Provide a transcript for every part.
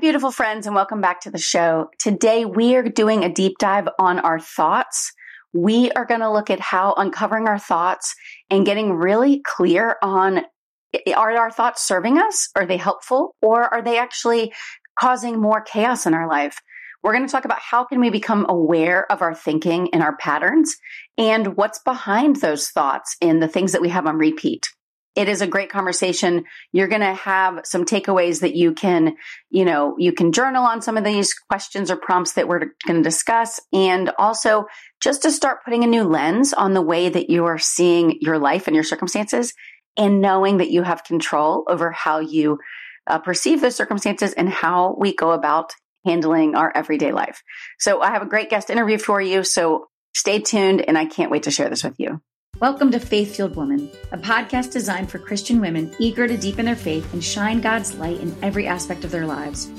beautiful friends, and welcome back to the show. Today, we are doing a deep dive on our thoughts. We are going to look at how uncovering our thoughts and getting really clear on are our thoughts serving us? Are they helpful? Or are they actually causing more chaos in our life? We're going to talk about how can we become aware of our thinking and our patterns and what's behind those thoughts and the things that we have on repeat. It is a great conversation. You're going to have some takeaways that you can, you know, you can journal on some of these questions or prompts that we're going to discuss. And also just to start putting a new lens on the way that you are seeing your life and your circumstances and knowing that you have control over how you uh, perceive those circumstances and how we go about handling our everyday life. So I have a great guest interview for you. So stay tuned and I can't wait to share this with you. Welcome to Faith Fueled Woman, a podcast designed for Christian women eager to deepen their faith and shine God's light in every aspect of their lives.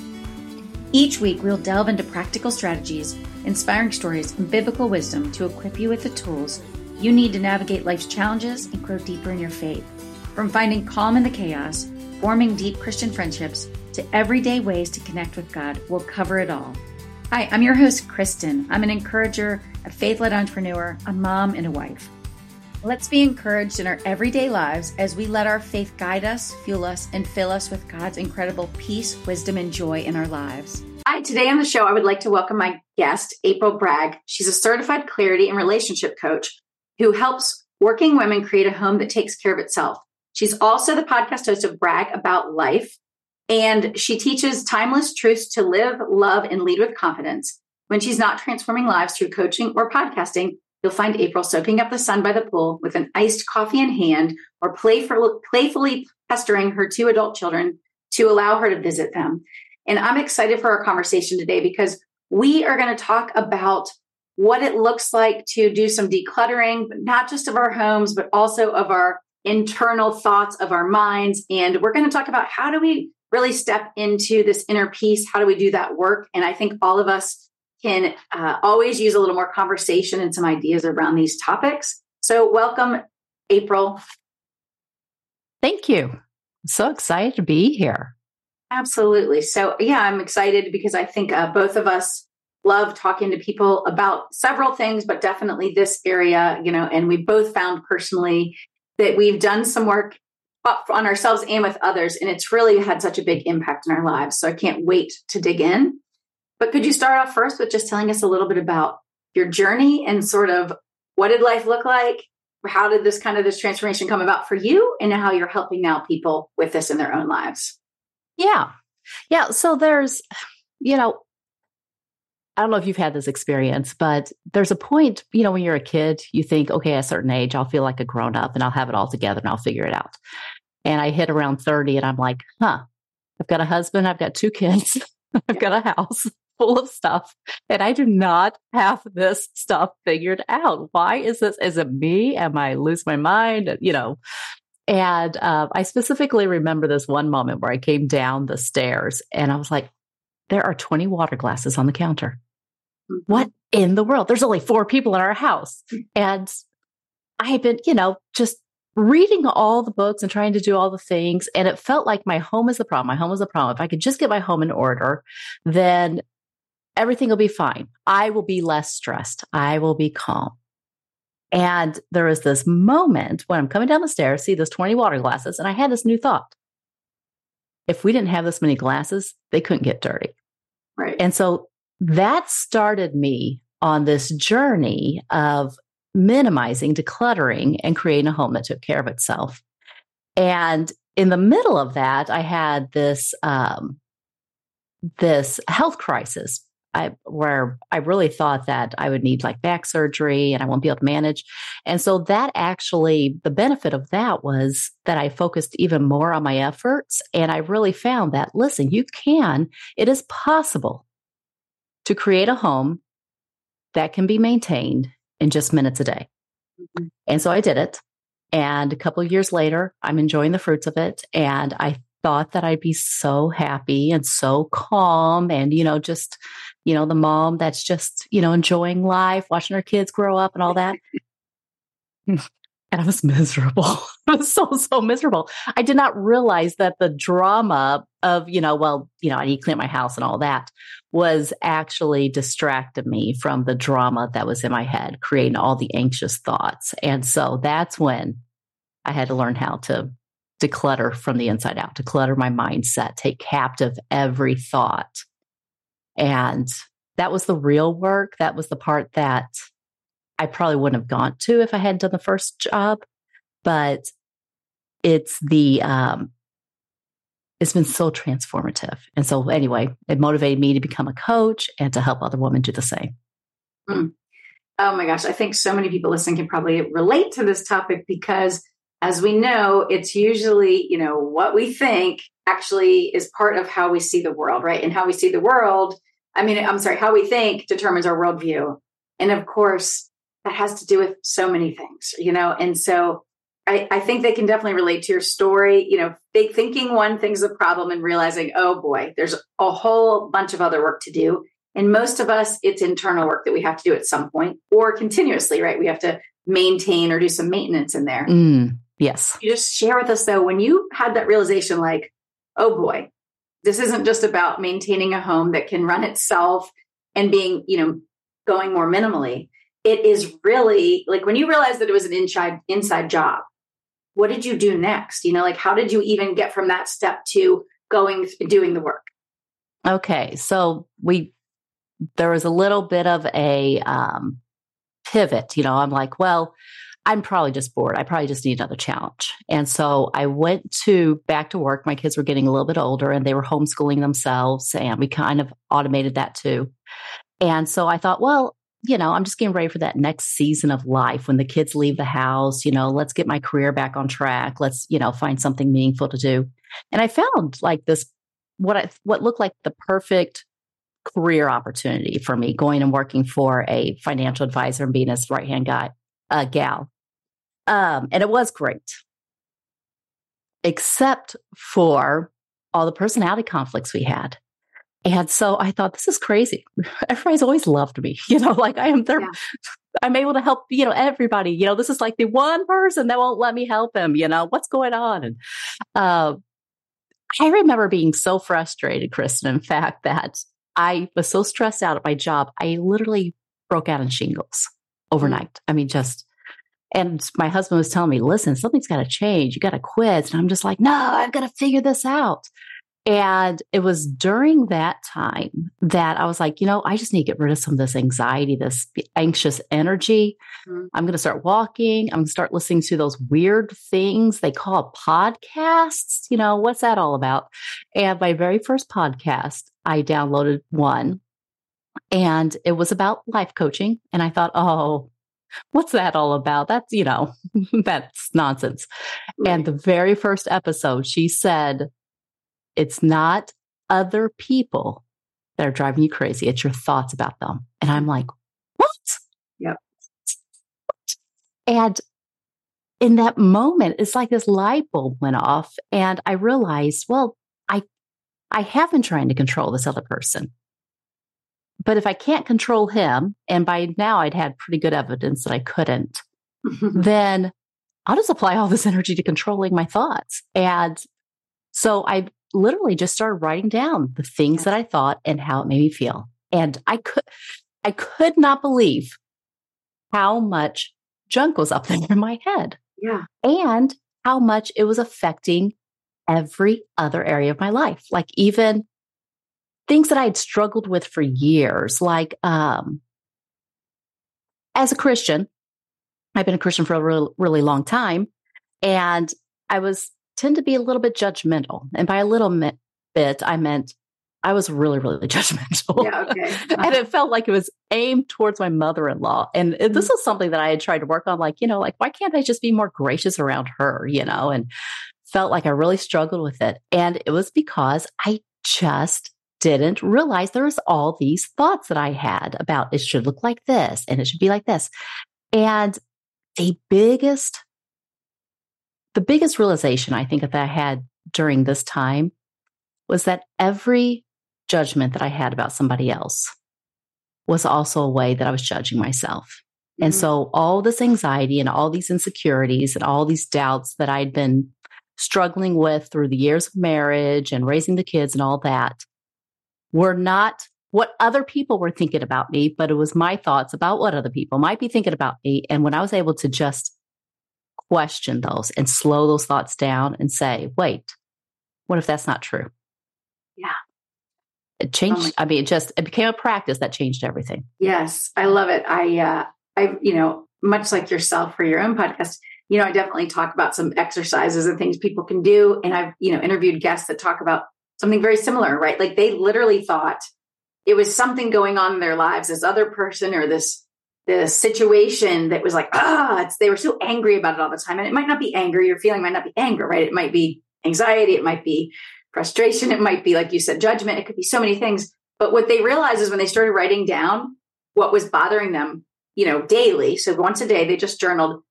Each week, we'll delve into practical strategies, inspiring stories, and biblical wisdom to equip you with the tools you need to navigate life's challenges and grow deeper in your faith. From finding calm in the chaos, forming deep Christian friendships, to everyday ways to connect with God. We'll cover it all. Hi, I'm your host, Kristin. I'm an encourager, a faith led entrepreneur, a mom, and a wife. Let's be encouraged in our everyday lives as we let our faith guide us, fuel us, and fill us with God's incredible peace, wisdom, and joy in our lives. Hi, today on the show, I would like to welcome my guest, April Bragg. She's a certified clarity and relationship coach who helps working women create a home that takes care of itself. She's also the podcast host of Bragg About Life, and she teaches timeless truths to live, love, and lead with confidence. When she's not transforming lives through coaching or podcasting, you'll find April soaking up the sun by the pool with an iced coffee in hand or playful, playfully pestering her two adult children to allow her to visit them. And I'm excited for our conversation today because we are going to talk about what it looks like to do some decluttering, but not just of our homes, but also of our internal thoughts of our minds. And we're going to talk about how do we really step into this inner peace. How do we do that work? And I think all of us can uh, always use a little more conversation and some ideas around these topics. So, welcome, April. Thank you. I'm so excited to be here. Absolutely. So, yeah, I'm excited because I think uh, both of us love talking to people about several things, but definitely this area, you know, and we both found personally that we've done some work on ourselves and with others. And it's really had such a big impact in our lives. So I can't wait to dig in. But could you start off first with just telling us a little bit about your journey and sort of what did life look like? How did this kind of this transformation come about for you and how you're helping now people with this in their own lives? Yeah. Yeah. So there's, you know, I don't know if you've had this experience, but there's a point, you know, when you're a kid, you think, okay, at a certain age, I'll feel like a grown up and I'll have it all together and I'll figure it out. And I hit around 30 and I'm like, huh, I've got a husband, I've got two kids, I've got a house full of stuff, and I do not have this stuff figured out. Why is this? Is it me? Am I lose my mind? You know, and uh, I specifically remember this one moment where I came down the stairs and I was like, there are 20 water glasses on the counter. What in the world? There's only four people in our house. And I had been, you know, just reading all the books and trying to do all the things. And it felt like my home is the problem. My home is the problem. If I could just get my home in order, then everything will be fine. I will be less stressed. I will be calm. And there was this moment when I'm coming down the stairs, see those 20 water glasses, and I had this new thought. If we didn't have this many glasses, they couldn't get dirty. Right. And so that started me on this journey of minimizing, decluttering, and creating a home that took care of itself. And in the middle of that, I had this um, this health crisis. I, where I really thought that I would need like back surgery and I won't be able to manage. And so that actually, the benefit of that was that I focused even more on my efforts. And I really found that, listen, you can, it is possible to create a home that can be maintained in just minutes a day. Mm-hmm. And so I did it. And a couple of years later, I'm enjoying the fruits of it. And I thought that I'd be so happy and so calm and, you know, just, you know, the mom that's just, you know, enjoying life, watching her kids grow up and all that. and I was miserable. I was so, so miserable. I did not realize that the drama of, you know, well, you know, I need to clean my house and all that was actually distracted me from the drama that was in my head, creating all the anxious thoughts. And so that's when I had to learn how to declutter from the inside out, declutter my mindset, take captive every thought. And that was the real work. That was the part that I probably wouldn't have gone to if I hadn't done the first job. But it's the um, it's been so transformative. And so anyway, it motivated me to become a coach and to help other women do the same. Mm. Oh my gosh, I think so many people listening can probably relate to this topic because as we know, it's usually, you know, what we think actually is part of how we see the world, right? And how we see the world, I mean, I'm sorry, how we think determines our worldview. And of course, that has to do with so many things, you know? And so I, I think they can definitely relate to your story, you know, big thinking one thing's a problem and realizing, oh boy, there's a whole bunch of other work to do. And most of us, it's internal work that we have to do at some point or continuously, right? We have to maintain or do some maintenance in there. Mm, yes. You just share with us though, when you had that realization, like, oh boy, this isn't just about maintaining a home that can run itself and being, you know, going more minimally. It is really like when you realized that it was an inside inside job what did you do next? You know like how did you even get from that step to going doing the work? Okay so we there was a little bit of a um, pivot you know i'm like well i'm probably just bored i probably just need another challenge and so i went to back to work my kids were getting a little bit older and they were homeschooling themselves and we kind of automated that too and so i thought well you know, I'm just getting ready for that next season of life when the kids leave the house. You know, let's get my career back on track. Let's, you know, find something meaningful to do. And I found like this, what I, what looked like the perfect career opportunity for me going and working for a financial advisor and being his right hand guy, uh, gal. Um, and it was great, except for all the personality conflicts we had. And so I thought, this is crazy. Everybody's always loved me. You know, like I am there. Yeah. I'm able to help, you know, everybody. You know, this is like the one person that won't let me help him. You know, what's going on? And uh, I remember being so frustrated, Kristin, in fact, that I was so stressed out at my job. I literally broke out in shingles overnight. I mean, just, and my husband was telling me, listen, something's got to change. You got to quit. And I'm just like, no, I've got to figure this out. And it was during that time that I was like, you know, I just need to get rid of some of this anxiety, this anxious energy. Mm-hmm. I'm going to start walking. I'm going to start listening to those weird things they call podcasts. You know, what's that all about? And my very first podcast, I downloaded one and it was about life coaching. And I thought, oh, what's that all about? That's, you know, that's nonsense. Right. And the very first episode, she said, it's not other people that are driving you crazy. It's your thoughts about them. And I'm like, what? Yep. And in that moment, it's like this light bulb went off. And I realized, well, I, I have been trying to control this other person. But if I can't control him, and by now I'd had pretty good evidence that I couldn't, then I'll just apply all this energy to controlling my thoughts. And so I literally just started writing down the things that I thought and how it made me feel. And I could, I could not believe how much junk was up there in my head. Yeah. And how much it was affecting every other area of my life. Like even things that I had struggled with for years, like, um, as a Christian, I've been a Christian for a really, really long time. And I was tend to be a little bit judgmental. And by a little bit, I meant I was really, really judgmental. Yeah, okay. and it felt like it was aimed towards my mother in law. And mm-hmm. this was something that I had tried to work on. Like, you know, like, why can't I just be more gracious around her, you know? And felt like I really struggled with it. And it was because I just didn't realize there was all these thoughts that I had about it should look like this and it should be like this. And the biggest the biggest realization I think that I had during this time was that every judgment that I had about somebody else was also a way that I was judging myself. Mm-hmm. And so all this anxiety and all these insecurities and all these doubts that I'd been struggling with through the years of marriage and raising the kids and all that were not what other people were thinking about me, but it was my thoughts about what other people might be thinking about me. And when I was able to just question those and slow those thoughts down and say, wait, what if that's not true? Yeah. It changed. Oh I mean, it just, it became a practice that changed everything. Yes. I love it. I, uh, I, you know, much like yourself for your own podcast, you know, I definitely talk about some exercises and things people can do. And I've, you know, interviewed guests that talk about something very similar, right? Like they literally thought it was something going on in their lives, this other person or this the situation that was like, ah, it's they were so angry about it all the time. And it might not be anger, your feeling might not be anger, right? It might be anxiety, it might be frustration, it might be, like you said, judgment, it could be so many things. But what they realized is when they started writing down what was bothering them, you know, daily. So once a day, they just journaled,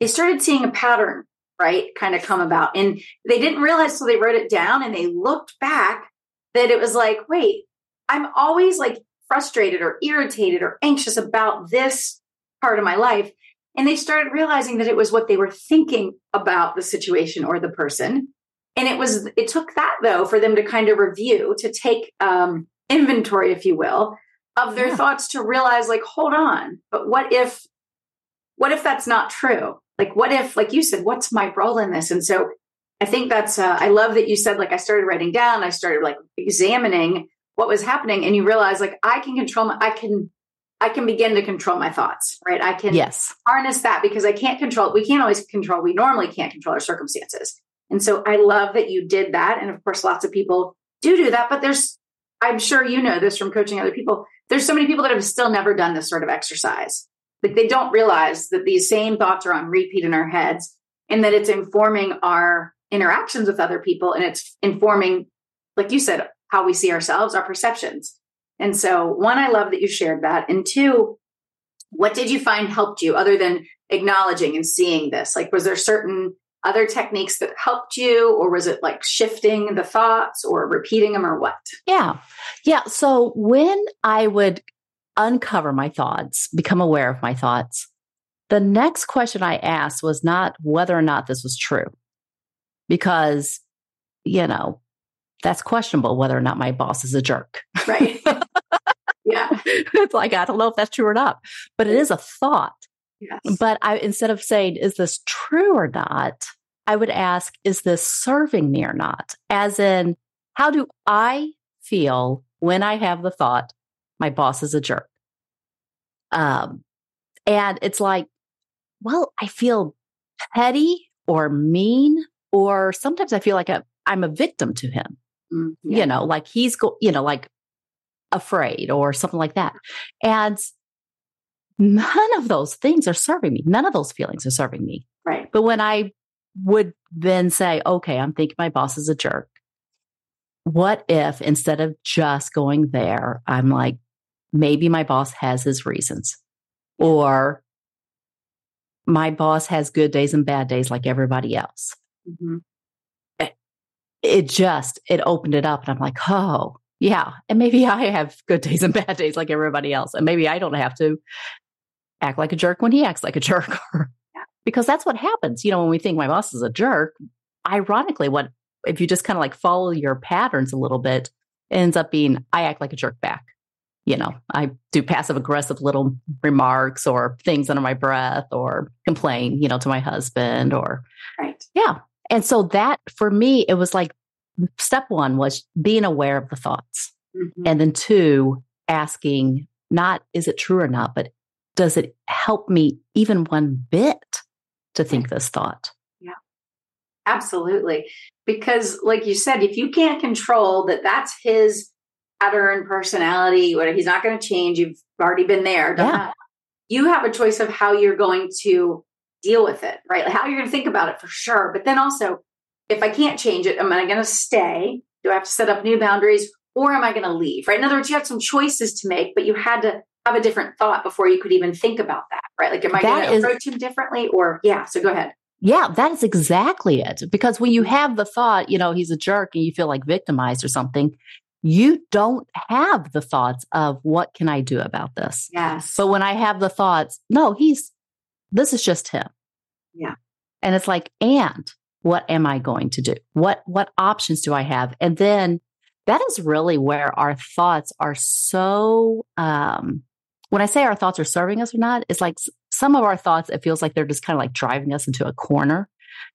they started seeing a pattern, right? Kind of come about. And they didn't realize so they wrote it down and they looked back that it was like, wait, I'm always like frustrated or irritated or anxious about this part of my life. And they started realizing that it was what they were thinking about the situation or the person. And it was, it took that though for them to kind of review, to take um, inventory, if you will, of their yeah. thoughts to realize, like, hold on, but what if, what if that's not true? Like, what if, like you said, what's my role in this? And so I think that's, uh, I love that you said, like, I started writing down, I started like examining what was happening and you realize like I can control my I can I can begin to control my thoughts, right? I can yes. harness that because I can't control we can't always control we normally can't control our circumstances. And so I love that you did that and of course lots of people do do that but there's I'm sure you know this from coaching other people. There's so many people that have still never done this sort of exercise. Like they don't realize that these same thoughts are on repeat in our heads and that it's informing our interactions with other people and it's informing like you said how we see ourselves, our perceptions. And so, one, I love that you shared that. And two, what did you find helped you other than acknowledging and seeing this? Like, was there certain other techniques that helped you, or was it like shifting the thoughts or repeating them, or what? Yeah. Yeah. So, when I would uncover my thoughts, become aware of my thoughts, the next question I asked was not whether or not this was true, because, you know, that's questionable whether or not my boss is a jerk. Right. yeah. It's like, I don't know if that's true or not, but it is a thought. Yes. But I, instead of saying, is this true or not? I would ask, is this serving me or not? As in, how do I feel when I have the thought, my boss is a jerk? Um, and it's like, well, I feel petty or mean, or sometimes I feel like i I'm a victim to him. Mm, yeah. You know, like he's go, you know, like afraid or something like that. And none of those things are serving me. None of those feelings are serving me. Right. But when I would then say, okay, I'm thinking my boss is a jerk. What if instead of just going there, I'm like, maybe my boss has his reasons. Or my boss has good days and bad days like everybody else. Mm-hmm. It just it opened it up and i'm like oh yeah and maybe i have good days and bad days like everybody else and maybe i don't have to act like a jerk when he acts like a jerk. Because that's what happens you know when we think my boss is a jerk ironically what if you just kind of like follow your patterns a little bit ends up being i act like a jerk back you know i do passive aggressive little remarks or things under my breath or complain you know to my husband or right yeah and so that for me, it was like step one was being aware of the thoughts. Mm-hmm. And then two, asking not is it true or not, but does it help me even one bit to think this thought? Yeah, absolutely. Because, like you said, if you can't control that, that's his pattern, personality, whatever, he's not going to change. You've already been there. Yeah. You have a choice of how you're going to deal with it, right? How you're going to think about it for sure. But then also, if I can't change it, am I going to stay? Do I have to set up new boundaries or am I going to leave, right? In other words, you had some choices to make, but you had to have a different thought before you could even think about that, right? Like, am I going to approach him differently or, yeah, so go ahead. Yeah, that is exactly it. Because when you have the thought, you know, he's a jerk and you feel like victimized or something, you don't have the thoughts of what can I do about this? Yes. But when I have the thoughts, no, he's, this is just him. Yeah. And it's like, and what am I going to do? What, what options do I have? And then that is really where our thoughts are so, um, when I say our thoughts are serving us or not, it's like some of our thoughts, it feels like they're just kind of like driving us into a corner.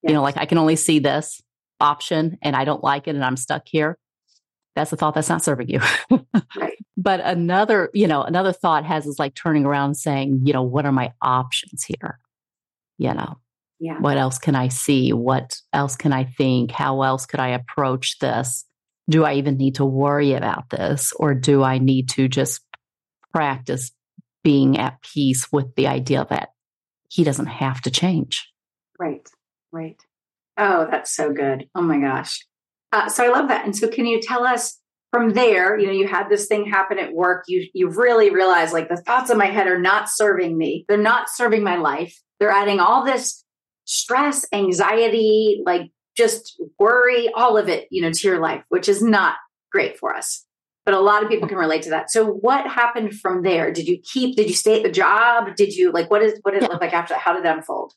Yes. You know, like I can only see this option and I don't like it and I'm stuck here. That's a thought that's not serving you. right. But another, you know, another thought has is like turning around saying, you know, what are my options here? You know, yeah. what else can I see? What else can I think? How else could I approach this? Do I even need to worry about this? Or do I need to just practice being at peace with the idea that he doesn't have to change? Right, right. Oh, that's so good. Oh my gosh. Uh, so I love that. And so, can you tell us from there? You know, you had this thing happen at work. You you really realized like the thoughts in my head are not serving me. They're not serving my life. They're adding all this stress, anxiety, like just worry, all of it, you know, to your life, which is not great for us. But a lot of people can relate to that. So what happened from there? Did you keep, did you stay at the job? Did you like, what is, what did yeah. it look like after that? How did that unfold?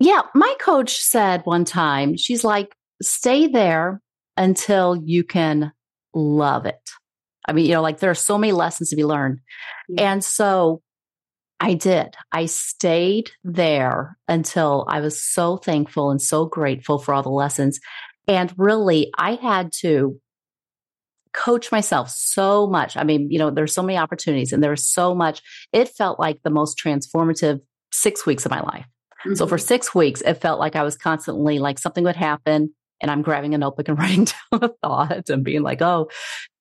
Yeah. My coach said one time, she's like, stay there until you can love it. I mean, you know, like there are so many lessons to be learned. Yeah. And so I did. I stayed there until I was so thankful and so grateful for all the lessons. And really, I had to coach myself so much. I mean, you know, there's so many opportunities and there was so much. It felt like the most transformative six weeks of my life. Mm-hmm. So for mm-hmm. six weeks, it felt like I was constantly like something would happen and I'm grabbing a notebook and writing down a thought and being like, oh,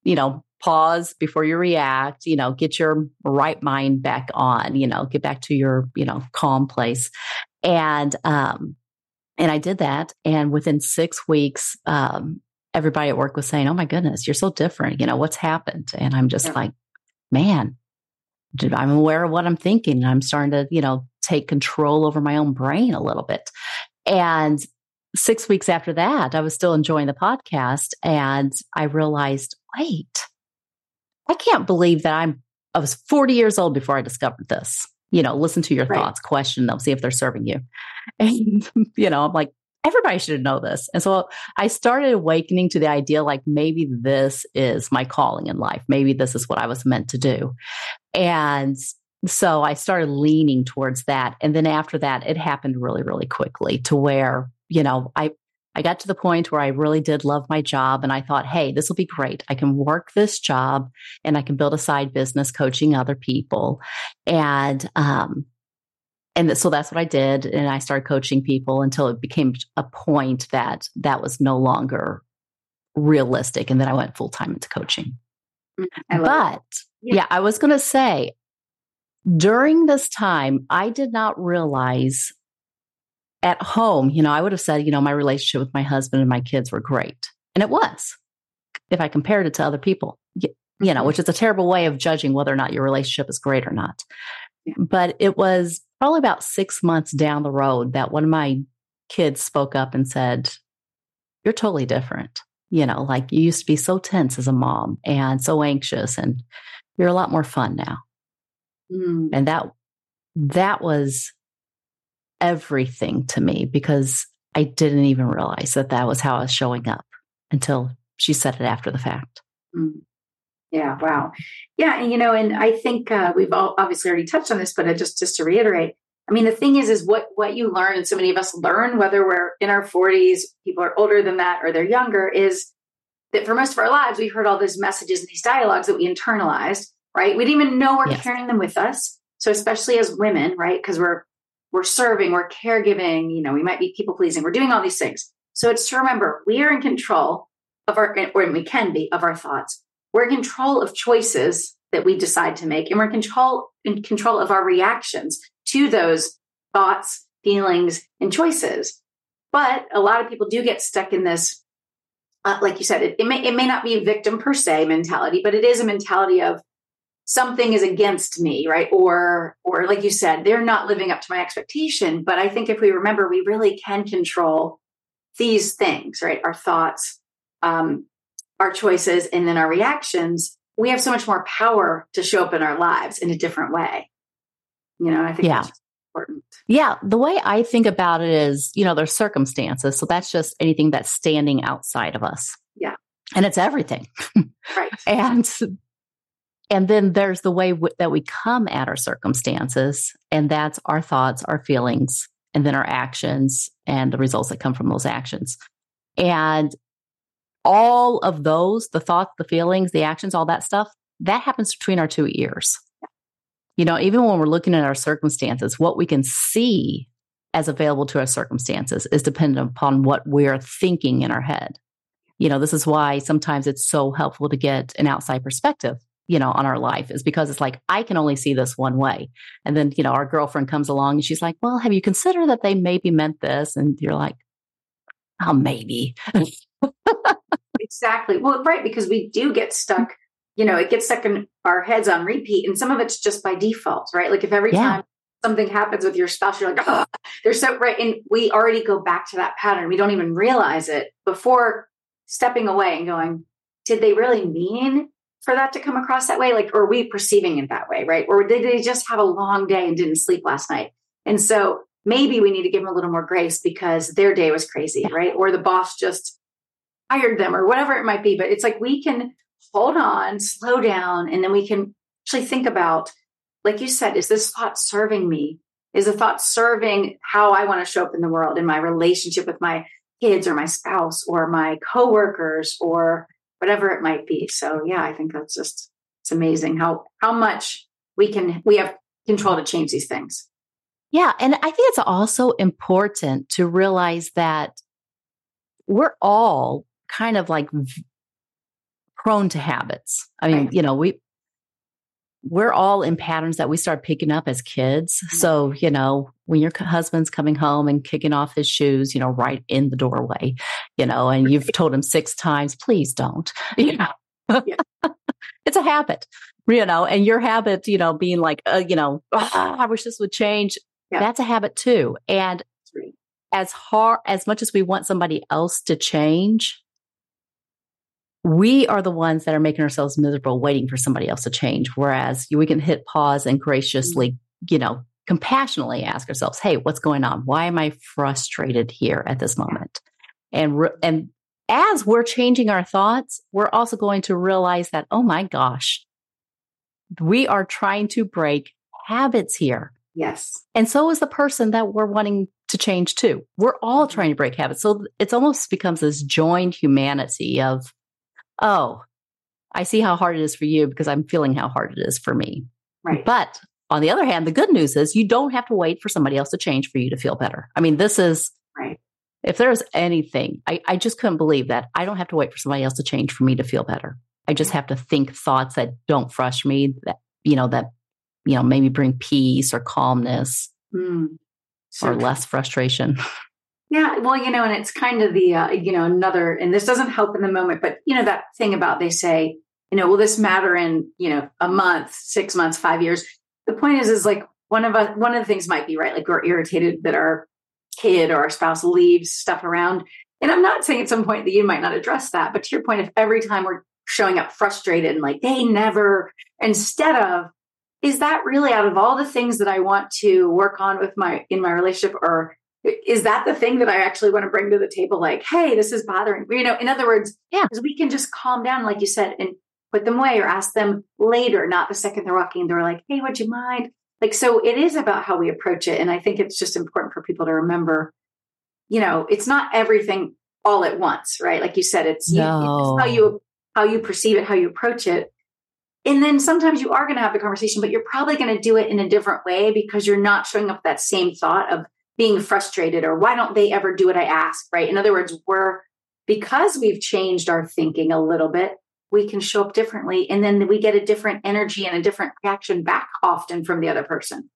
you know, pause before you react, you know, get your right mind back on, you know, get back to your, you know, calm place. And, um, and I did that. And within six weeks, um, everybody at work was saying, Oh my goodness, you're so different. You know, what's happened? And I'm just yeah. like, man, I'm aware of what I'm thinking. I'm starting to, you know, take control over my own brain a little bit. And six weeks after that, I was still enjoying the podcast and I realized, wait, I can't believe that I'm, I was 40 years old before I discovered this. You know, listen to your right. thoughts, question them, see if they're serving you. And, you know, I'm like, everybody should know this. And so I started awakening to the idea like maybe this is my calling in life. Maybe this is what I was meant to do. And so I started leaning towards that. And then after that, it happened really, really quickly to where, you know, I, I got to the point where I really did love my job and I thought, hey, this will be great. I can work this job and I can build a side business coaching other people. And, um, and so that's what I did. And I started coaching people until it became a point that that was no longer realistic. And then I went full time into coaching. Mm, but yeah. yeah, I was going to say during this time, I did not realize at home, you know, I would have said, you know, my relationship with my husband and my kids were great. And it was if I compared it to other people, you, know, mm-hmm. which is a terrible way of judging whether or not your relationship is great or not. Yeah. But it was probably about six months down the road that one of my kids spoke up and said, You're totally different. You know, like you used to be so tense as a mom and so anxious, and you're a lot more fun now. Mm. And that that was everything to me because I didn't even realize that that was how I was showing up until she said it after the fact. Mm. Yeah. Wow. Yeah. And, you know, and I think uh, we've all obviously already touched on this, but just, just to reiterate, I mean, the thing is, is what, what you learn, and so many of us learn, whether we're in our 40s, people are older than that, or they're younger, is that for most of our lives, we've heard all these messages and these dialogues that we internalized, right? We didn't even know we're yes. carrying them with us. So especially as women, right? Because we're we're serving, we're caregiving, you know, we might be people pleasing, we're doing all these things. So it's to remember we are in control of our, or we can be of our thoughts. We're in control of choices that we decide to make, and we're in control in control of our reactions to those thoughts, feelings, and choices. But a lot of people do get stuck in this, uh, like you said, it, it may it may not be a victim per se mentality, but it is a mentality of something is against me right or or like you said they're not living up to my expectation but i think if we remember we really can control these things right our thoughts um our choices and then our reactions, we have so much more power to show up in our lives in a different way. You know, I think yeah. that's important. Yeah. The way I think about it is, you know, there's circumstances. So that's just anything that's standing outside of us. Yeah. And it's everything. Right. and and then there's the way w- that we come at our circumstances, and that's our thoughts, our feelings, and then our actions and the results that come from those actions. And all of those, the thoughts, the feelings, the actions, all that stuff, that happens between our two ears. You know, even when we're looking at our circumstances, what we can see as available to our circumstances is dependent upon what we're thinking in our head. You know, this is why sometimes it's so helpful to get an outside perspective you know, on our life is because it's like, I can only see this one way. And then, you know, our girlfriend comes along and she's like, well, have you considered that they maybe meant this? And you're like, oh, maybe. exactly. Well, right. Because we do get stuck, you know, it gets stuck in our heads on repeat. And some of it's just by default, right? Like if every yeah. time something happens with your spouse, you're like, oh, they're so right. And we already go back to that pattern. We don't even realize it before stepping away and going, did they really mean for that to come across that way? Like, or are we perceiving it that way, right? Or did they just have a long day and didn't sleep last night? And so maybe we need to give them a little more grace because their day was crazy, right? Or the boss just hired them or whatever it might be. But it's like we can hold on, slow down, and then we can actually think about, like you said, is this thought serving me? Is the thought serving how I want to show up in the world in my relationship with my kids or my spouse or my coworkers or whatever it might be. So yeah, I think that's just it's amazing how how much we can we have control to change these things. Yeah, and I think it's also important to realize that we're all kind of like prone to habits. I mean, right. you know, we we're all in patterns that we start picking up as kids. Mm-hmm. So, you know, when your husband's coming home and kicking off his shoes, you know, right in the doorway, you know, and you've told him six times, please don't, you know, yeah. it's a habit, you know, and your habit, you know, being like, uh, you know, oh, I wish this would change. Yeah. That's a habit too. And as hard, as much as we want somebody else to change, we are the ones that are making ourselves miserable waiting for somebody else to change. Whereas we can hit pause and graciously, you know, compassionately ask ourselves, Hey, what's going on? Why am I frustrated here at this moment? And, re- and as we're changing our thoughts, we're also going to realize that, oh my gosh, we are trying to break habits here. Yes. And so is the person that we're wanting to change too. We're all mm-hmm. trying to break habits. So it's almost becomes this joined humanity of, oh, I see how hard it is for you because I'm feeling how hard it is for me. Right. But on the other hand, the good news is you don't have to wait for somebody else to change for you to feel better. I mean, this is right. If there's anything, I, I just couldn't believe that. I don't have to wait for somebody else to change for me to feel better. I just have to think thoughts that don't frustrate me, that, you know, that, you know, maybe bring peace or calmness mm, so or less frustration. Yeah, well, you know, and it's kind of the, uh, you know, another, and this doesn't help in the moment, but you know, that thing about they say, you know, will this matter in, you know, a month, six months, five years? The point is, is like one of us, one of the things might be right. Like we're irritated that our kid or our spouse leaves stuff around. And I'm not saying at some point that you might not address that, but to your point, if every time we're showing up frustrated and like they never, instead of, is that really out of all the things that I want to work on with my in my relationship or is that the thing that I actually want to bring to the table? Like, hey, this is bothering you know. In other words, yeah, because we can just calm down, like you said, and put them away or ask them later, not the second they're walking. They're like, hey, would you mind? Like, so it is about how we approach it, and I think it's just important for people to remember. You know, it's not everything all at once, right? Like you said, it's, no. you, it's how you how you perceive it, how you approach it. And then sometimes you are going to have the conversation, but you're probably going to do it in a different way because you're not showing up that same thought of being frustrated or why don't they ever do what I ask, right? In other words, we're because we've changed our thinking a little bit, we can show up differently and then we get a different energy and a different reaction back often from the other person.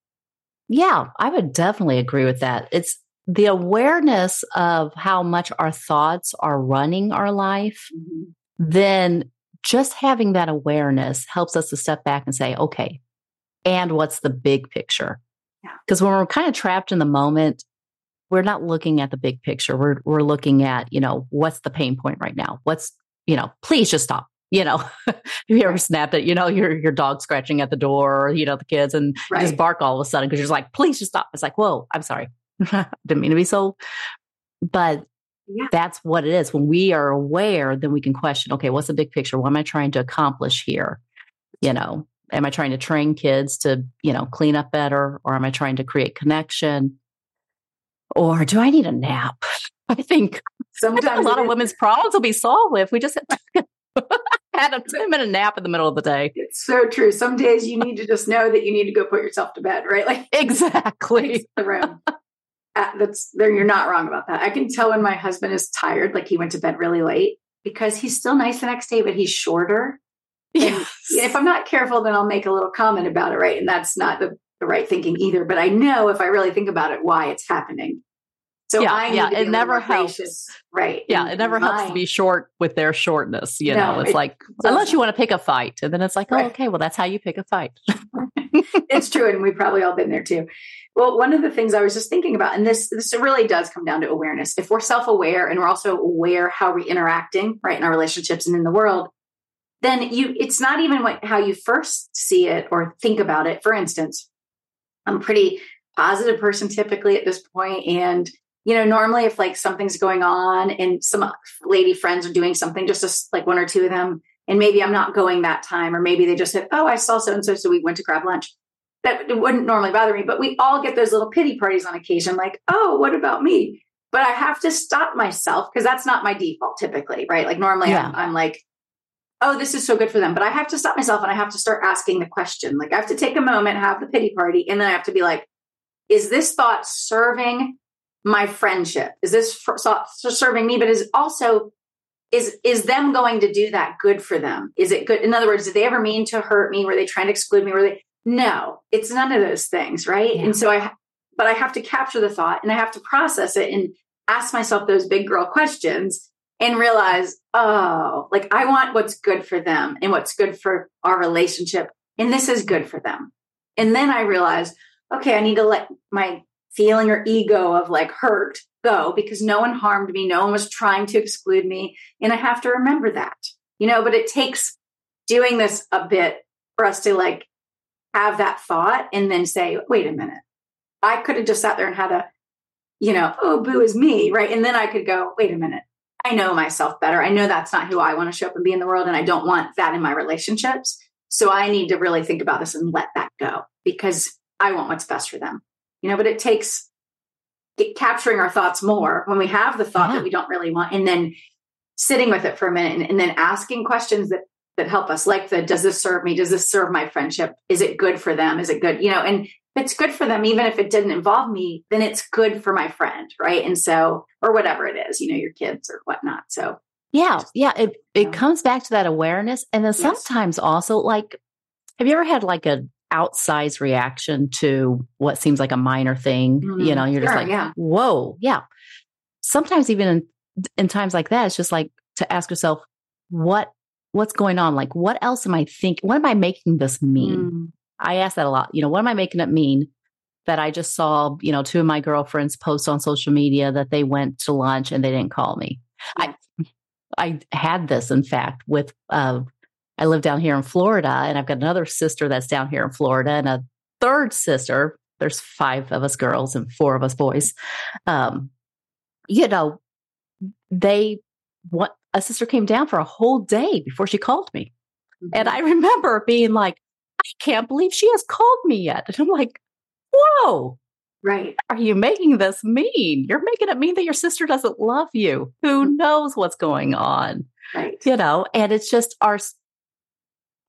Yeah, I would definitely agree with that. It's the awareness of how much our thoughts are running our life, mm-hmm. then just having that awareness helps us to step back and say, okay, and what's the big picture? Because when we're kind of trapped in the moment, we're not looking at the big picture. We're we're looking at, you know, what's the pain point right now? What's you know, please just stop. You know, if you ever snapped it, you know, your your dog scratching at the door, or, you know, the kids and right. just bark all of a sudden because you're just like, please just stop. It's like, whoa, I'm sorry. Didn't mean to be so. But yeah. that's what it is. When we are aware, then we can question, okay, what's the big picture? What am I trying to accomplish here? You know, am I trying to train kids to, you know, clean up better? Or am I trying to create connection? Or do I need a nap? I think sometimes I think a lot of women's problems will be solved if we just had a 10 minute nap in the middle of the day. It's so true. Some days you need to just know that you need to go put yourself to bed, right? Like exactly. The room. Uh, that's there. You're not wrong about that. I can tell when my husband is tired, like he went to bed really late because he's still nice the next day, but he's shorter. Yes. if I'm not careful, then I'll make a little comment about it, right? And that's not the, the right thinking either. But I know if I really think about it, why it's happening. So yeah, I yeah, it never helps. Right. Yeah, it never helps to be short with their shortness. You no, know, it's it like unless you want to pick a fight, and then it's like, oh, right. oh, okay, well, that's how you pick a fight. it's true, and we've probably all been there too. Well, one of the things I was just thinking about, and this this really does come down to awareness. If we're self aware and we're also aware how we're interacting, right, in our relationships and in the world, then you it's not even what how you first see it or think about it. For instance, I'm a pretty positive person typically at this point, and you know, normally if like something's going on and some lady friends are doing something, just a, like one or two of them, and maybe I'm not going that time, or maybe they just said, "Oh, I saw so and so, so we went to grab lunch." That wouldn't normally bother me, but we all get those little pity parties on occasion, like, "Oh, what about me?" But I have to stop myself because that's not my default typically, right? Like normally yeah. I'm, I'm like, oh, this is so good for them. But I have to stop myself and I have to start asking the question. Like I have to take a moment, have the pity party, and then I have to be like, is this thought serving my friendship? Is this for, so, serving me? But is also is is them going to do that good for them? Is it good? In other words, did they ever mean to hurt me? Were they trying to exclude me? Were they? No, it's none of those things, right? Yeah. And so I, but I have to capture the thought and I have to process it and ask myself those big girl questions and realize, oh, like I want what's good for them and what's good for our relationship, and this is good for them. And then I realize, okay, I need to let my feeling or ego of like hurt go because no one harmed me. No one was trying to exclude me. And I have to remember that, you know, but it takes doing this a bit for us to like have that thought and then say, wait a minute. I could have just sat there and had a, you know, oh, boo is me. Right. And then I could go, wait a minute. I know myself better. I know that's not who I want to show up and be in the world. And I don't want that in my relationships. So I need to really think about this and let that go because I want what's best for them you know but it takes capturing our thoughts more when we have the thought yeah. that uh-huh. we don't really want and then sitting with it for a minute and, and, then asking questions that that help us like the does this serve me does this serve my friendship is it good for them is it good you know and if it's good for them even if it didn't involve me then it's good for my friend right and so or whatever it is you know your kids or whatnot so yeah yeah it, it comes back to that awareness and then sometimes yes. also like have you ever had like a outsized reaction to what seems like a minor thing. Mm-hmm. You know, you're sure, just like, yeah. whoa, yeah. Sometimes even in, in times like that, it's just like to ask yourself, what what's going on? Like, what else am I thinking? What am I making this mean? Mm. I ask that a lot. You know, what am I making it mean? That I just saw, you know, two of my girlfriends post on social media that they went to lunch and they didn't call me. I I had this, in fact, with uh, I live down here in Florida and I've got another sister that's down here in Florida and a third sister. There's five of us girls and four of us boys. Um, you know, they what a sister came down for a whole day before she called me. Mm-hmm. And I remember being like, I can't believe she has called me yet. And I'm like, whoa. Right. Are you making this mean? You're making it mean that your sister doesn't love you. Who mm-hmm. knows what's going on? Right. You know, and it's just our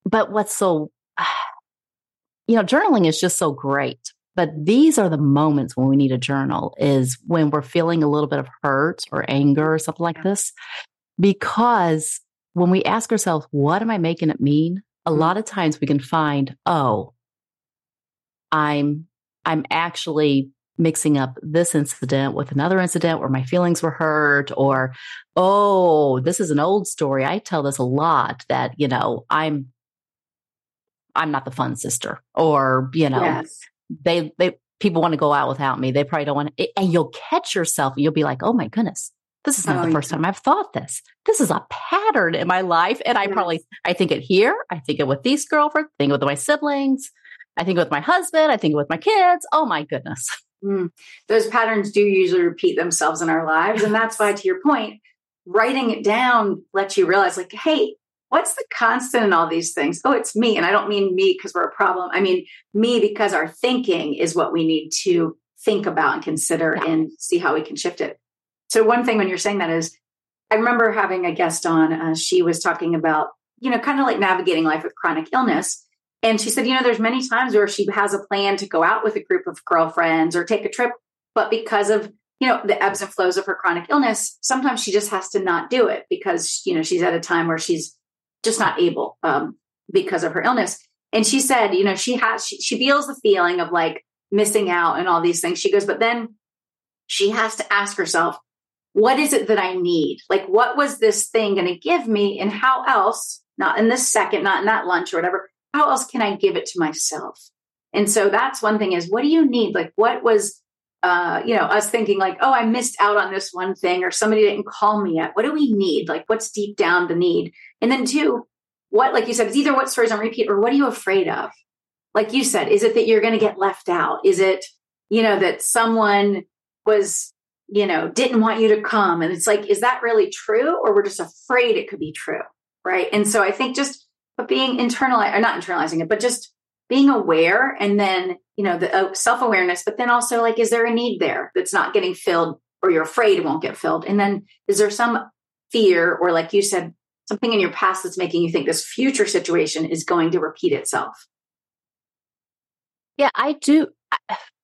but what's so, you know, journaling is just so great. But these are the moments when we need a journal is when we're feeling a little bit of hurt or anger or something like this. Because when we ask ourselves, what am I making it mean? A lot of times we can find, oh, I'm I'm actually mixing up this incident with another incident where my feelings were hurt or oh this is an old story i tell this a lot that you know i'm I'm not the fun sister, or you know, yes. they they people want to go out without me. They probably don't want to, and you'll catch yourself. And you'll be like, oh my goodness, This is not oh, the first time I've thought this. This is a pattern in my life. And I yes. probably, I think it here. I think it with these girlfriends, I think it with my siblings. I think with my husband. I think with my kids. Oh my goodness. Mm. Those patterns do usually repeat themselves in our lives. And that's why, to your point, writing it down lets you realize, like, hey, what's the constant in all these things? Oh, it's me. And I don't mean me because we're a problem. I mean me because our thinking is what we need to think about and consider yeah. and see how we can shift it. So, one thing when you're saying that is, I remember having a guest on, uh, she was talking about, you know, kind of like navigating life with chronic illness. And she said, you know, there's many times where she has a plan to go out with a group of girlfriends or take a trip, but because of, you know, the ebbs and flows of her chronic illness, sometimes she just has to not do it because, you know, she's at a time where she's just not able um, because of her illness. And she said, you know, she has, she, she feels the feeling of like missing out and all these things. She goes, but then she has to ask herself, what is it that I need? Like, what was this thing going to give me? And how else, not in this second, not in that lunch or whatever, how else can I give it to myself? And so that's one thing is what do you need? Like what was uh, you know, us thinking like, oh, I missed out on this one thing or somebody didn't call me yet. What do we need? Like what's deep down the need? And then two, what, like you said, it's either what stories on repeat or what are you afraid of? Like you said, is it that you're going to get left out? Is it, you know, that someone was, you know, didn't want you to come? And it's like, is that really true? Or we're just afraid it could be true. Right. And so I think just but being internalized or not internalizing it, but just being aware and then, you know, the uh, self awareness, but then also like, is there a need there that's not getting filled or you're afraid it won't get filled? And then is there some fear or like you said, something in your past that's making you think this future situation is going to repeat itself? Yeah, I do.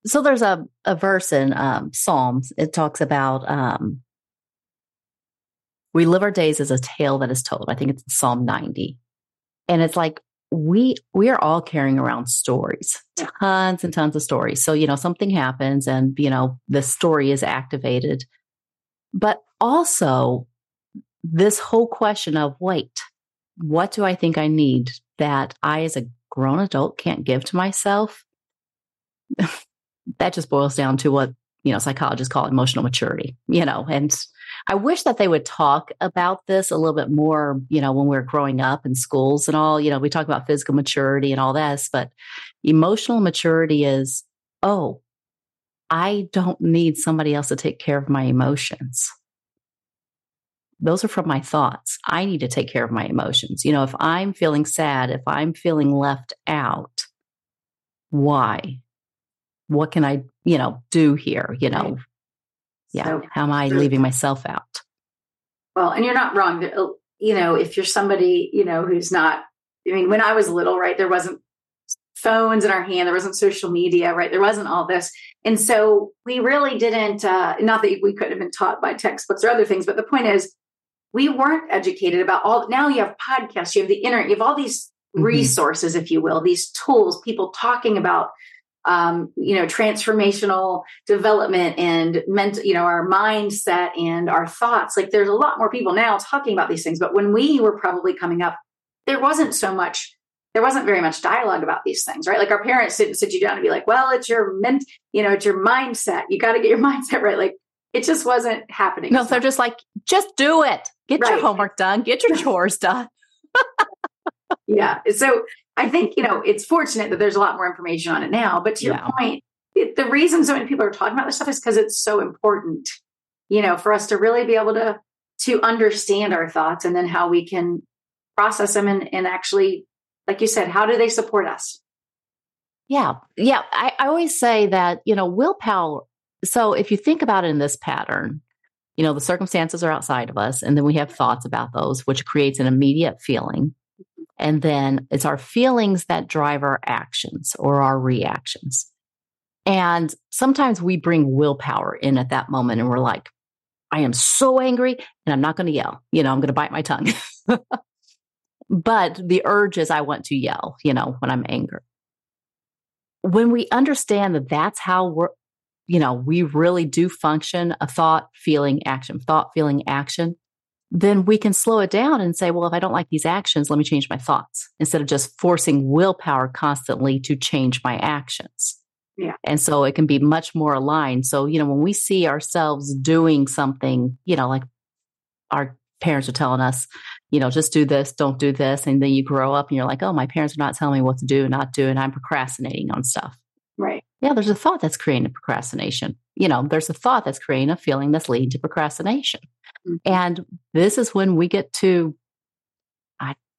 So there's a, a verse in um, Psalms. It talks about um, we live our days as a tale that is told. I think it's Psalm 90. And it's like we we are all carrying around stories, tons and tons of stories. So, you know, something happens and, you know, the story is activated. But also this whole question of wait, what do I think I need that I as a grown adult can't give to myself? that just boils down to what, you know, psychologists call emotional maturity, you know, and I wish that they would talk about this a little bit more, you know, when we are growing up in schools and all. You know, we talk about physical maturity and all this, but emotional maturity is, oh, I don't need somebody else to take care of my emotions. Those are from my thoughts. I need to take care of my emotions. You know, if I'm feeling sad, if I'm feeling left out, why? What can I, you know, do here? You know, yeah so, how am i leaving myself out well and you're not wrong you know if you're somebody you know who's not i mean when i was little right there wasn't phones in our hand there wasn't social media right there wasn't all this and so we really didn't uh, not that we could have been taught by textbooks or other things but the point is we weren't educated about all now you have podcasts you have the internet you have all these mm-hmm. resources if you will these tools people talking about um, you know, transformational development and mental, you know, our mindset and our thoughts. Like there's a lot more people now talking about these things. But when we were probably coming up, there wasn't so much, there wasn't very much dialogue about these things, right? Like our parents didn't sit you down and be like, well, it's your ment, you know, it's your mindset. You got to get your mindset right. Like it just wasn't happening. No, so. they're just like, just do it. Get right. your homework done. Get your chores done. yeah. So I think, you know, it's fortunate that there's a lot more information on it now. But to yeah. your point, it, the reason so many people are talking about this stuff is because it's so important, you know, for us to really be able to to understand our thoughts and then how we can process them and, and actually, like you said, how do they support us? Yeah. Yeah. I, I always say that, you know, willpower. So if you think about it in this pattern, you know, the circumstances are outside of us, and then we have thoughts about those, which creates an immediate feeling. And then it's our feelings that drive our actions or our reactions. And sometimes we bring willpower in at that moment and we're like, I am so angry and I'm not going to yell. You know, I'm going to bite my tongue. but the urge is I want to yell, you know, when I'm angry. When we understand that that's how we're, you know, we really do function a thought, feeling, action, thought, feeling, action, then we can slow it down and say, well, if I don't like these actions, let me change my thoughts instead of just forcing willpower constantly to change my actions. Yeah. And so it can be much more aligned. So, you know, when we see ourselves doing something, you know, like our parents are telling us, you know, just do this, don't do this. And then you grow up and you're like, oh, my parents are not telling me what to do, and not do, and I'm procrastinating on stuff. Right. Yeah, there's a thought that's creating a procrastination. You know, there's a thought that's creating a feeling that's leading to procrastination. Mm-hmm. And this is when we get to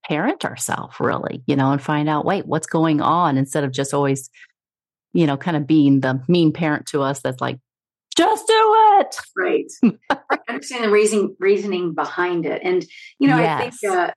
parent ourselves really, you know, and find out, wait, what's going on instead of just always, you know, kind of being the mean parent to us that's like, just do it. Right. I understand the reason reasoning behind it. And, you know, yes. I think uh,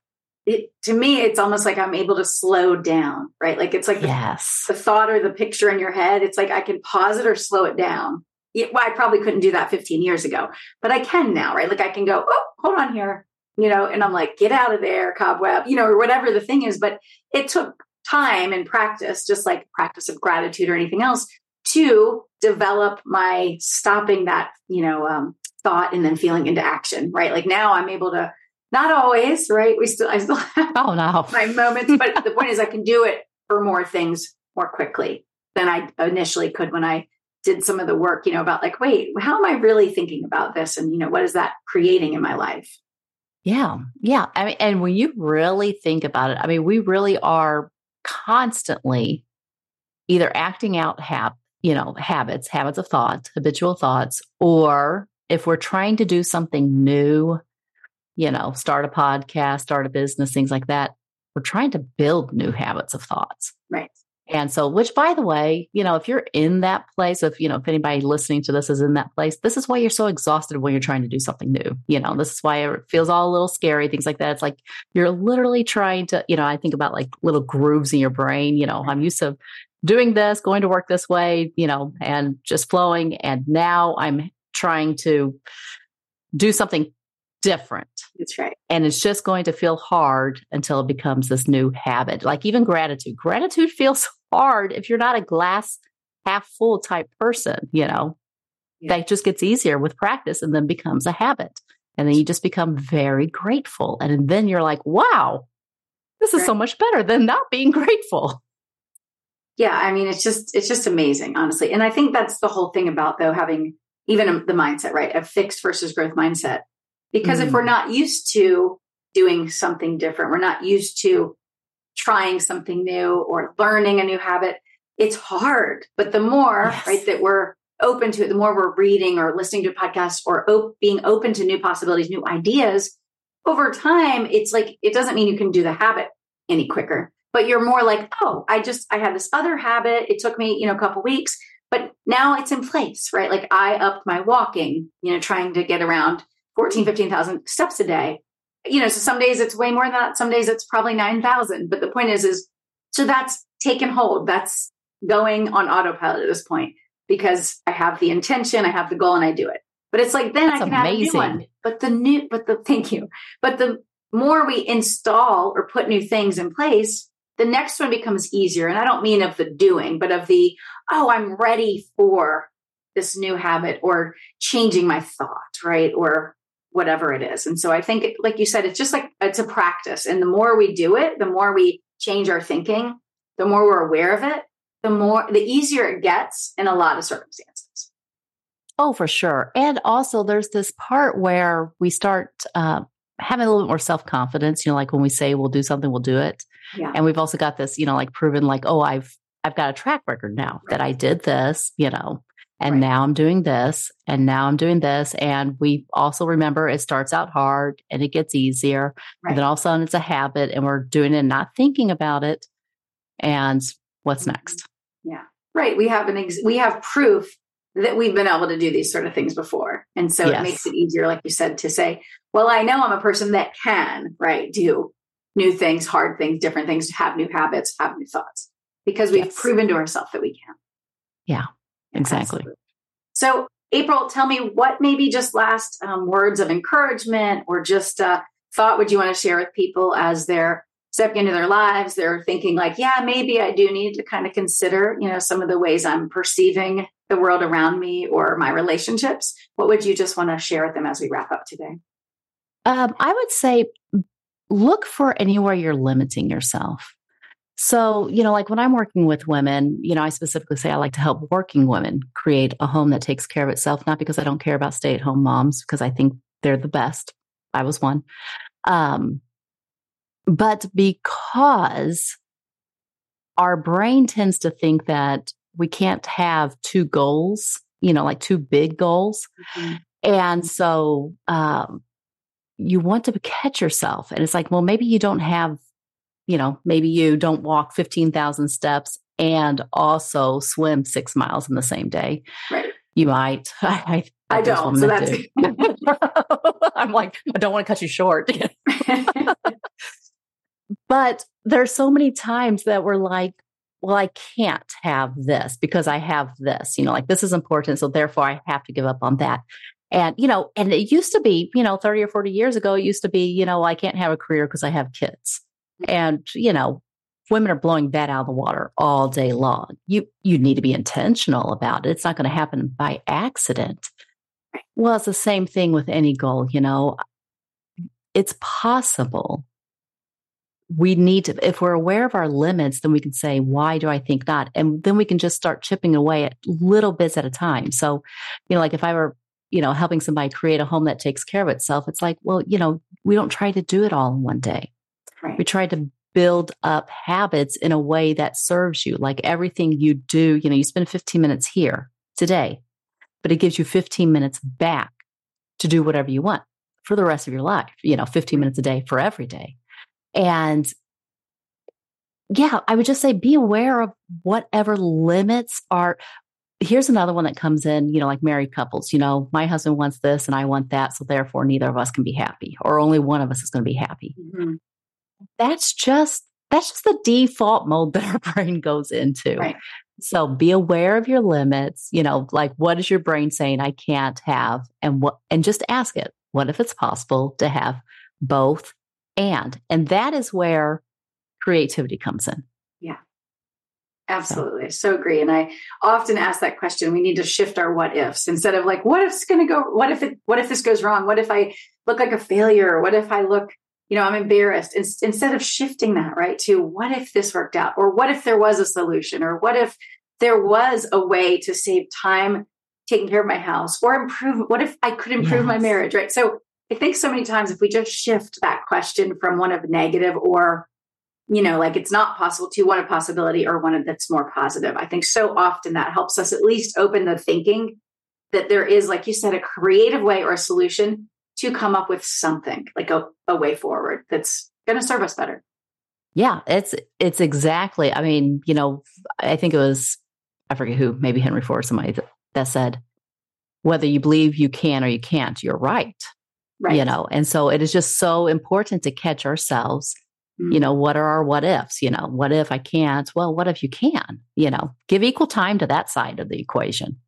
it to me, it's almost like I'm able to slow down, right? Like it's like yes. the, the thought or the picture in your head. It's like I can pause it or slow it down. It, well, I probably couldn't do that 15 years ago, but I can now, right? Like I can go, oh, hold on here, you know, and I'm like, get out of there, cobweb, you know, or whatever the thing is. But it took time and practice, just like practice of gratitude or anything else, to develop my stopping that, you know, um, thought and then feeling into action, right? Like now I'm able to, not always, right? We still, I still have oh, no. my moments, but the point is I can do it for more things more quickly than I initially could when I did some of the work, you know, about like, wait, how am I really thinking about this? And, you know, what is that creating in my life? Yeah. Yeah. I mean, and when you really think about it, I mean, we really are constantly either acting out hab, you know, habits, habits of thought, habitual thoughts, or if we're trying to do something new, you know, start a podcast, start a business, things like that, we're trying to build new habits of thoughts. Right. And so, which by the way, you know, if you're in that place, if, you know, if anybody listening to this is in that place, this is why you're so exhausted when you're trying to do something new. You know, this is why it feels all a little scary, things like that. It's like you're literally trying to, you know, I think about like little grooves in your brain. You know, I'm used to doing this, going to work this way, you know, and just flowing. And now I'm trying to do something different. That's right. And it's just going to feel hard until it becomes this new habit. Like even gratitude. Gratitude feels hard if you're not a glass half full type person, you know. Yeah. That just gets easier with practice and then becomes a habit. And then you just become very grateful. And then you're like, wow, this is right. so much better than not being grateful. Yeah, I mean, it's just it's just amazing, honestly. And I think that's the whole thing about though having even the mindset, right? A fixed versus growth mindset. Because mm. if we're mm. not used to doing something different, we're not used to trying something new or learning a new habit, it's hard. But the more, yes. right, that we're open to it, the more we're reading or listening to podcasts or op- being open to new possibilities, new ideas, over time, it's like, it doesn't mean you can do the habit any quicker, but you're more like, oh, I just, I had this other habit. It took me, you know, a couple weeks, but now it's in place, right? Like I upped my walking, you know, trying to get around 14, 15,000 steps a day. You know, so some days it's way more than that. Some days it's probably 9,000. But the point is, is so that's taken hold. That's going on autopilot at this point because I have the intention, I have the goal, and I do it. But it's like then that's I can amazing. have a new one. But the new, but the thank you. But the more we install or put new things in place, the next one becomes easier. And I don't mean of the doing, but of the, oh, I'm ready for this new habit or changing my thought, right? Or whatever it is. And so I think, like you said, it's just like it's a practice. And the more we do it, the more we change our thinking, the more we're aware of it, the more, the easier it gets in a lot of circumstances. Oh, for sure. And also, there's this part where we start uh, having a little bit more self confidence. You know, like when we say we'll do something, we'll do it. Yeah. And we've also got this, you know, like proven, like, oh, I've I've got a track record now right. that I did this. You know, and right. now I'm doing this and now I'm doing this. And we also remember it starts out hard and it gets easier. Right. And then all of a sudden it's a habit and we're doing it and not thinking about it. And what's mm-hmm. next? Yeah. Right. We have an ex- we have proof that we've been able to do these sort of things before. And so yes. it makes it easier, like you said, to say, well, I know I'm a person that can, right, do new things, hard things, different things, have new habits, have new thoughts, because we've yes. proven to ourselves that we can. Yeah. Exactly. So, April, tell me what maybe just last um, words of encouragement or just uh, thought would you want to share with people as they're stepping into their lives? They're thinking like, yeah, maybe I do need to kind of consider, you know, some of the ways I'm perceiving the world around me or my relationships. What would you just want to share with them as we wrap up today? Um, I would say look for anywhere you're limiting yourself. So, you know, like when I'm working with women, you know, I specifically say I like to help working women create a home that takes care of itself, not because I don't care about stay at home moms, because I think they're the best. I was one. Um, but because our brain tends to think that we can't have two goals, you know, like two big goals. Mm-hmm. And so, um, you want to catch yourself. And it's like, well, maybe you don't have you know, maybe you don't walk 15,000 steps and also swim six miles in the same day. Right. You might. I, I, I don't. So that's. I'm like, I don't want to cut you short. but there's so many times that we're like, well, I can't have this because I have this, you know, like this is important. So therefore I have to give up on that. And, you know, and it used to be, you know, 30 or 40 years ago, it used to be, you know, I can't have a career because I have kids. And, you know, women are blowing that out of the water all day long. You you need to be intentional about it. It's not going to happen by accident. Well, it's the same thing with any goal, you know. It's possible. We need to, if we're aware of our limits, then we can say, why do I think not? And then we can just start chipping away at little bits at a time. So, you know, like if I were, you know, helping somebody create a home that takes care of itself, it's like, well, you know, we don't try to do it all in one day Right. We try to build up habits in a way that serves you. Like everything you do, you know, you spend 15 minutes here today, but it gives you 15 minutes back to do whatever you want for the rest of your life, you know, 15 minutes a day for every day. And yeah, I would just say be aware of whatever limits are. Here's another one that comes in, you know, like married couples. You know, my husband wants this and I want that. So therefore, neither of us can be happy, or only one of us is going to be happy. Mm-hmm that's just that's just the default mode that our brain goes into. Right. So be aware of your limits, you know, like what is your brain saying I can't have and what and just ask it, what if it's possible to have both and and that is where creativity comes in. Yeah. Absolutely. So. so agree. And I often ask that question. We need to shift our what ifs instead of like, what if it's going to go, what if it, what if this goes wrong? What if I look like a failure? What if I look you know, I'm embarrassed. instead of shifting that, right, to what if this worked out? Or what if there was a solution? Or what if there was a way to save time taking care of my house or improve? What if I could improve yes. my marriage, right? So I think so many times if we just shift that question from one of negative or, you know, like it's not possible to one of possibility or one of that's more positive, I think so often that helps us at least open the thinking that there is, like you said, a creative way or a solution to come up with something like a, a way forward that's going to serve us better. Yeah, it's it's exactly. I mean, you know, I think it was I forget who, maybe Henry Ford, somebody that, that said, whether you believe you can or you can't, you're right. Right. You know, and so it is just so important to catch ourselves. Mm-hmm. You know, what are our what ifs? You know, what if I can't? Well, what if you can? You know, give equal time to that side of the equation.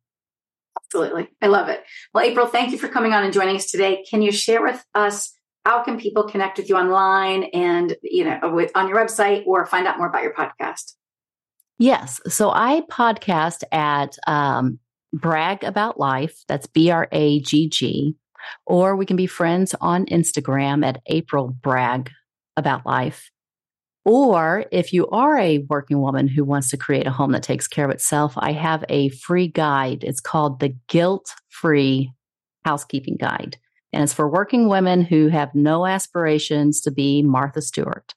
Absolutely. I love it. Well, April, thank you for coming on and joining us today. Can you share with us how can people connect with you online and, you know, with, on your website or find out more about your podcast? Yes. So I podcast at um, Bragg About Life. That's B R A G G. Or we can be friends on Instagram at April Bragg About Life. Or if you are a working woman who wants to create a home that takes care of itself, I have a free guide. It's called the Guilt Free Housekeeping Guide. And it's for working women who have no aspirations to be Martha Stewart.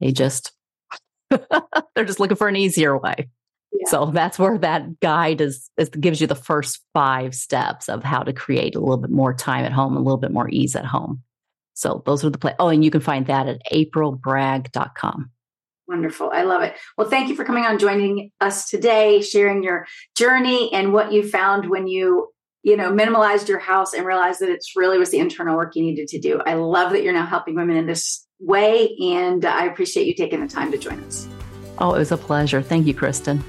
They just, they're just looking for an easier way. Yeah. So that's where that guide is, is, gives you the first five steps of how to create a little bit more time at home, a little bit more ease at home. So those are the play. Oh, and you can find that at aprilbragg.com. Wonderful. I love it. Well, thank you for coming on, joining us today, sharing your journey and what you found when you, you know, minimalized your house and realized that it's really was the internal work you needed to do. I love that you're now helping women in this way. And I appreciate you taking the time to join us. Oh, it was a pleasure. Thank you, Kristin.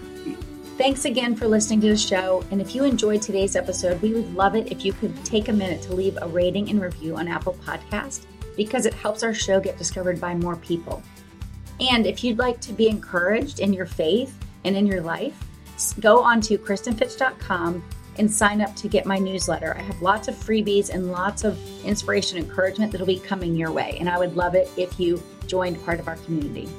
Thanks again for listening to the show. And if you enjoyed today's episode, we would love it if you could take a minute to leave a rating and review on Apple Podcast because it helps our show get discovered by more people. And if you'd like to be encouraged in your faith and in your life, go on to kristinfitch.com and sign up to get my newsletter. I have lots of freebies and lots of inspiration and encouragement that'll be coming your way. And I would love it if you joined part of our community.